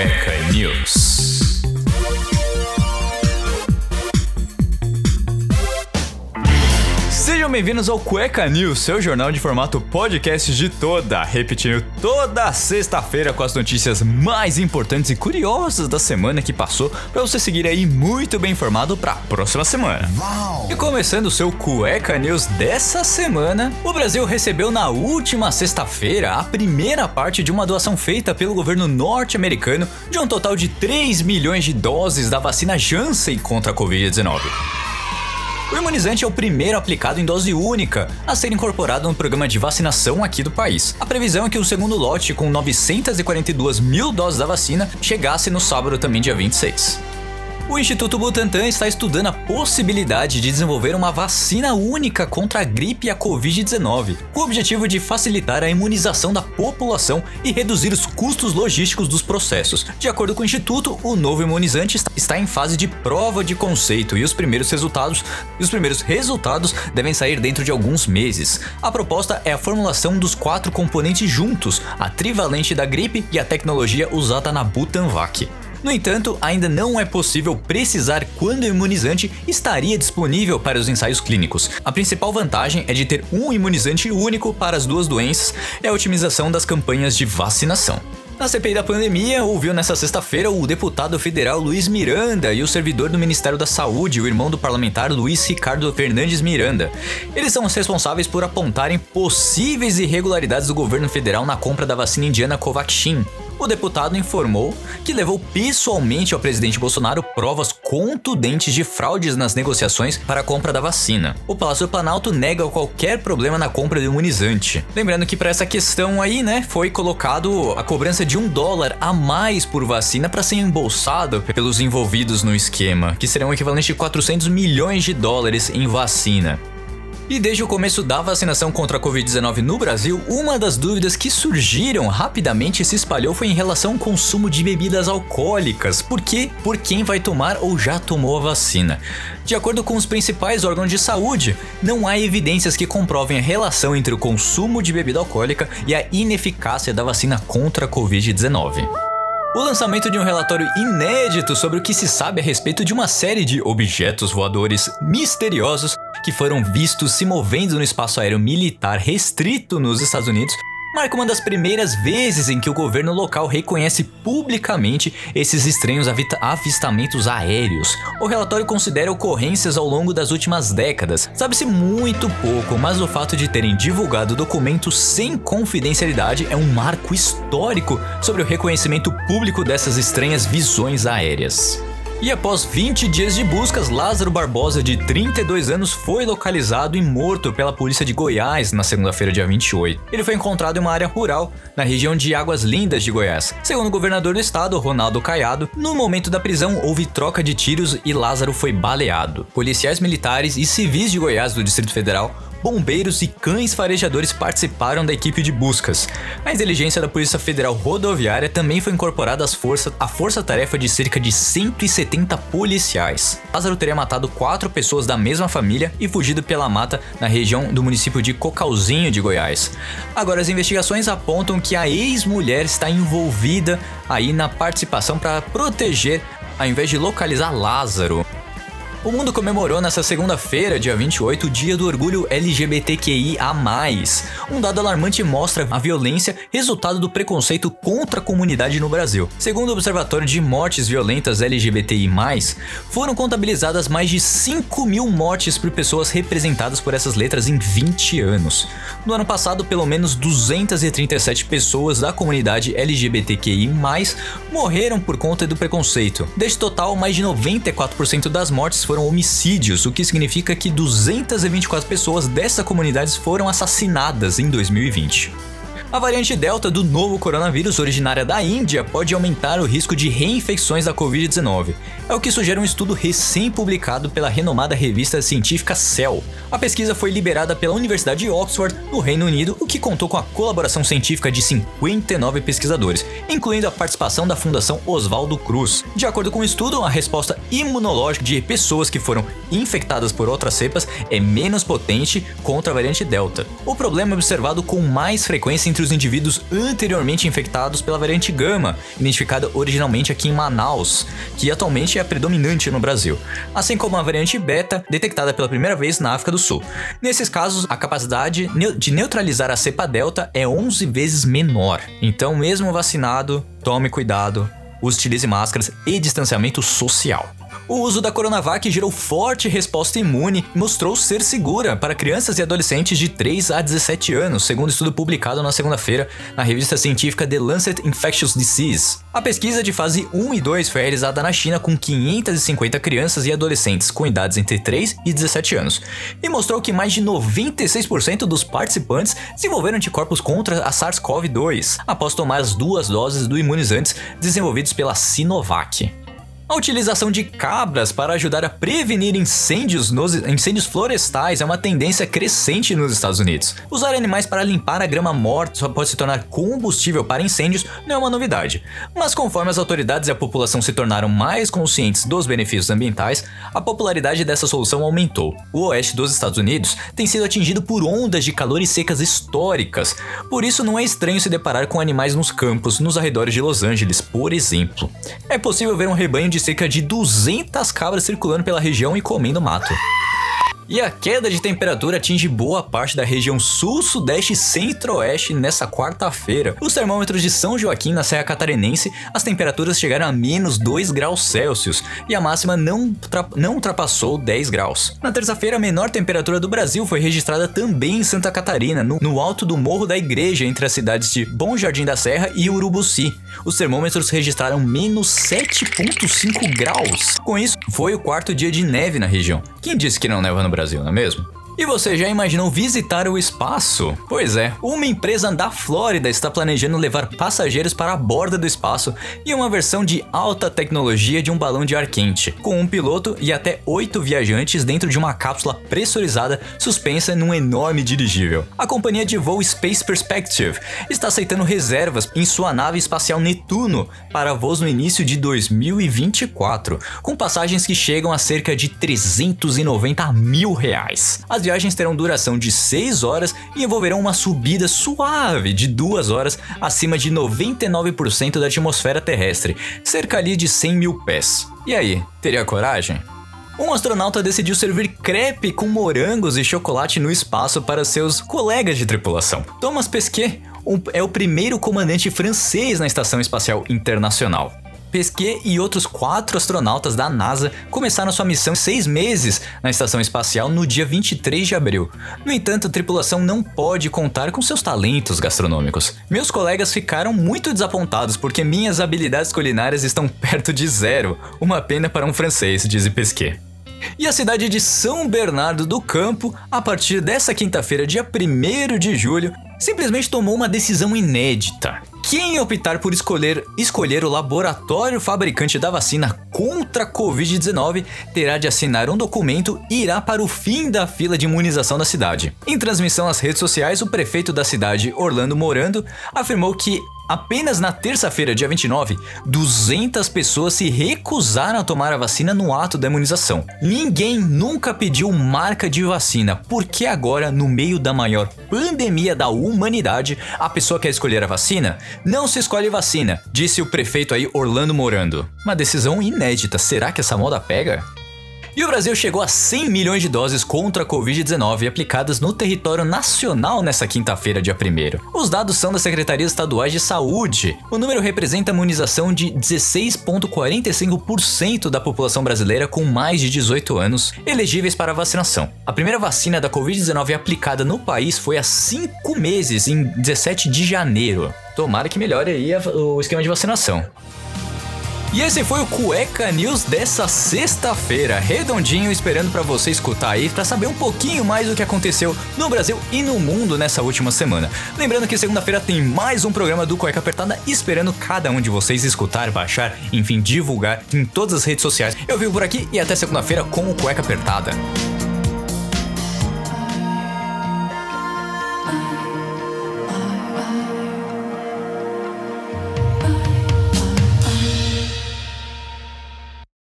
Cueca News. Sejam bem-vindos ao Cueca News, seu jornal de formato podcast de toda, repetindo toda sexta-feira com as notícias mais importantes e curiosas da semana que passou, para você seguir aí muito bem informado para a próxima semana. Uau. E começando o seu Cueca News dessa semana, o Brasil recebeu na última sexta-feira a primeira parte de uma doação feita pelo governo norte-americano de um total de 3 milhões de doses da vacina Janssen contra a Covid-19. O imunizante é o primeiro aplicado em dose única a ser incorporado no programa de vacinação aqui do país. A previsão é que o segundo lote, com 942 mil doses da vacina, chegasse no sábado também, dia 26. O Instituto Butantan está estudando a possibilidade de desenvolver uma vacina única contra a gripe e a Covid-19, com o objetivo de facilitar a imunização da população e reduzir os custos logísticos dos processos. De acordo com o Instituto, o novo imunizante está em fase de prova de conceito e os primeiros resultados, os primeiros resultados devem sair dentro de alguns meses. A proposta é a formulação dos quatro componentes juntos, a trivalente da gripe e a tecnologia usada na Butanvac. No entanto, ainda não é possível precisar quando o imunizante estaria disponível para os ensaios clínicos. A principal vantagem é de ter um imunizante único para as duas doenças é a otimização das campanhas de vacinação. Na CPI da pandemia, ouviu nessa sexta-feira o deputado federal Luiz Miranda e o servidor do Ministério da Saúde, o irmão do parlamentar Luiz Ricardo Fernandes Miranda. Eles são os responsáveis por apontarem possíveis irregularidades do governo federal na compra da vacina indiana Covaxin, o deputado informou que levou pessoalmente ao presidente Bolsonaro provas contundentes de fraudes nas negociações para a compra da vacina. O Palácio do Planalto nega qualquer problema na compra do imunizante. Lembrando que para essa questão aí, né, foi colocado a cobrança de um dólar a mais por vacina para ser embolsado pelos envolvidos no esquema, que serão o equivalente de 400 milhões de dólares em vacina. E desde o começo da vacinação contra a Covid-19 no Brasil, uma das dúvidas que surgiram rapidamente e se espalhou foi em relação ao consumo de bebidas alcoólicas. Por quê? Por quem vai tomar ou já tomou a vacina. De acordo com os principais órgãos de saúde, não há evidências que comprovem a relação entre o consumo de bebida alcoólica e a ineficácia da vacina contra a Covid-19. O lançamento de um relatório inédito sobre o que se sabe a respeito de uma série de objetos voadores misteriosos que foram vistos se movendo no espaço aéreo militar restrito nos Estados Unidos, marca uma das primeiras vezes em que o governo local reconhece publicamente esses estranhos avistamentos aéreos. O relatório considera ocorrências ao longo das últimas décadas. Sabe-se muito pouco, mas o fato de terem divulgado documentos sem confidencialidade é um marco histórico sobre o reconhecimento público dessas estranhas visões aéreas. E após 20 dias de buscas, Lázaro Barbosa, de 32 anos, foi localizado e morto pela polícia de Goiás na segunda-feira, dia 28. Ele foi encontrado em uma área rural, na região de Águas Lindas de Goiás. Segundo o governador do estado, Ronaldo Caiado, no momento da prisão houve troca de tiros e Lázaro foi baleado. Policiais militares e civis de Goiás do Distrito Federal bombeiros e cães farejadores participaram da equipe de buscas. A inteligência da Polícia Federal Rodoviária também foi incorporada às forças, à força-tarefa de cerca de 170 policiais. Lázaro teria matado quatro pessoas da mesma família e fugido pela mata na região do município de Cocalzinho de Goiás. Agora as investigações apontam que a ex-mulher está envolvida aí na participação para proteger ao invés de localizar Lázaro. O mundo comemorou nesta segunda-feira, dia 28, o Dia do Orgulho LGBTQIA. Um dado alarmante mostra a violência resultado do preconceito contra a comunidade no Brasil. Segundo o Observatório de Mortes Violentas LGBTI, foram contabilizadas mais de 5 mil mortes por pessoas representadas por essas letras em 20 anos. No ano passado, pelo menos 237 pessoas da comunidade LGBTQI morreram por conta do preconceito. Deste total, mais de 94% das mortes foram homicídios, o que significa que 224 pessoas dessa comunidade foram assassinadas em 2020. A variante Delta do novo coronavírus, originária da Índia, pode aumentar o risco de reinfecções da Covid-19. É o que sugere um estudo recém-publicado pela renomada revista científica Cell. A pesquisa foi liberada pela Universidade de Oxford, no Reino Unido, o que contou com a colaboração científica de 59 pesquisadores, incluindo a participação da Fundação Oswaldo Cruz. De acordo com o estudo, a resposta imunológica de pessoas que foram infectadas por outras cepas é menos potente contra a variante Delta. O problema é observado com mais frequência entre entre os indivíduos anteriormente infectados pela variante Gama, identificada originalmente aqui em Manaus, que atualmente é a predominante no Brasil, assim como a variante Beta, detectada pela primeira vez na África do Sul. Nesses casos, a capacidade de neutralizar a cepa Delta é 11 vezes menor. Então, mesmo vacinado, tome cuidado, utilize máscaras e distanciamento social. O uso da Coronavac gerou forte resposta imune e mostrou ser segura para crianças e adolescentes de 3 a 17 anos, segundo estudo publicado na segunda-feira na revista científica The Lancet Infectious Disease. A pesquisa de fase 1 e 2 foi realizada na China com 550 crianças e adolescentes com idades entre 3 e 17 anos e mostrou que mais de 96% dos participantes desenvolveram anticorpos contra a SARS-CoV-2 após tomar as duas doses do imunizantes desenvolvidos pela Sinovac. A utilização de cabras para ajudar a prevenir incêndios nos incêndios florestais é uma tendência crescente nos Estados Unidos. Usar animais para limpar a grama morta só pode se tornar combustível para incêndios não é uma novidade. Mas conforme as autoridades e a população se tornaram mais conscientes dos benefícios ambientais, a popularidade dessa solução aumentou. O oeste dos Estados Unidos tem sido atingido por ondas de calor e secas históricas, por isso não é estranho se deparar com animais nos campos nos arredores de Los Angeles, por exemplo. É possível ver um rebanho de cerca de 200 cabras circulando pela região e comendo mato. E a queda de temperatura atinge boa parte da região sul, sudeste e centro-oeste nessa quarta-feira. Os termômetros de São Joaquim, na Serra Catarinense, as temperaturas chegaram a menos 2 graus Celsius e a máxima não, não ultrapassou 10 graus. Na terça-feira, a menor temperatura do Brasil foi registrada também em Santa Catarina, no, no alto do Morro da Igreja, entre as cidades de Bom Jardim da Serra e Urubuci. Os termômetros registraram menos 7,5 graus. Com isso, foi o quarto dia de neve na região. Quem disse que não neva no Brasil? Brasil, não é mesmo? E você já imaginou visitar o espaço? Pois é, uma empresa da Flórida está planejando levar passageiros para a borda do espaço em uma versão de alta tecnologia de um balão de ar quente, com um piloto e até oito viajantes dentro de uma cápsula pressurizada suspensa num enorme dirigível. A companhia de voo Space Perspective está aceitando reservas em sua nave espacial Netuno para voos no início de 2024, com passagens que chegam a cerca de 390 mil reais. As viagens terão duração de 6 horas e envolverão uma subida suave de 2 horas acima de 99% da atmosfera terrestre, cerca ali de 100 mil pés. E aí, teria coragem? Um astronauta decidiu servir crepe com morangos e chocolate no espaço para seus colegas de tripulação. Thomas Pesquet é o primeiro comandante francês na Estação Espacial Internacional. Pesquet e outros quatro astronautas da NASA começaram sua missão seis meses na estação espacial no dia 23 de abril. No entanto, a tripulação não pode contar com seus talentos gastronômicos. Meus colegas ficaram muito desapontados porque minhas habilidades culinárias estão perto de zero. Uma pena para um francês, diz Pesquet. E a cidade de São Bernardo do Campo, a partir dessa quinta-feira, dia 1 de julho, simplesmente tomou uma decisão inédita. Quem optar por escolher, escolher o laboratório fabricante da vacina contra a Covid-19 terá de assinar um documento e irá para o fim da fila de imunização da cidade. Em transmissão às redes sociais, o prefeito da cidade, Orlando Morando, afirmou que Apenas na terça-feira, dia 29, 200 pessoas se recusaram a tomar a vacina no ato da imunização. Ninguém nunca pediu marca de vacina, porque agora, no meio da maior pandemia da humanidade, a pessoa quer escolher a vacina? Não se escolhe vacina, disse o prefeito aí Orlando Morando. Uma decisão inédita, será que essa moda pega? E o Brasil chegou a 100 milhões de doses contra a Covid-19 aplicadas no território nacional nessa quinta-feira, dia 1. Os dados são das Secretarias Estaduais de Saúde. O número representa a imunização de 16,45% da população brasileira com mais de 18 anos elegíveis para vacinação. A primeira vacina da Covid-19 aplicada no país foi há 5 meses, em 17 de janeiro. Tomara que melhore aí o esquema de vacinação. E esse foi o Cueca News dessa sexta-feira, redondinho, esperando para você escutar aí para saber um pouquinho mais do que aconteceu no Brasil e no mundo nessa última semana. Lembrando que segunda-feira tem mais um programa do Cueca Apertada, esperando cada um de vocês escutar, baixar, enfim, divulgar em todas as redes sociais. Eu vivo por aqui e até segunda-feira com o Cueca Apertada.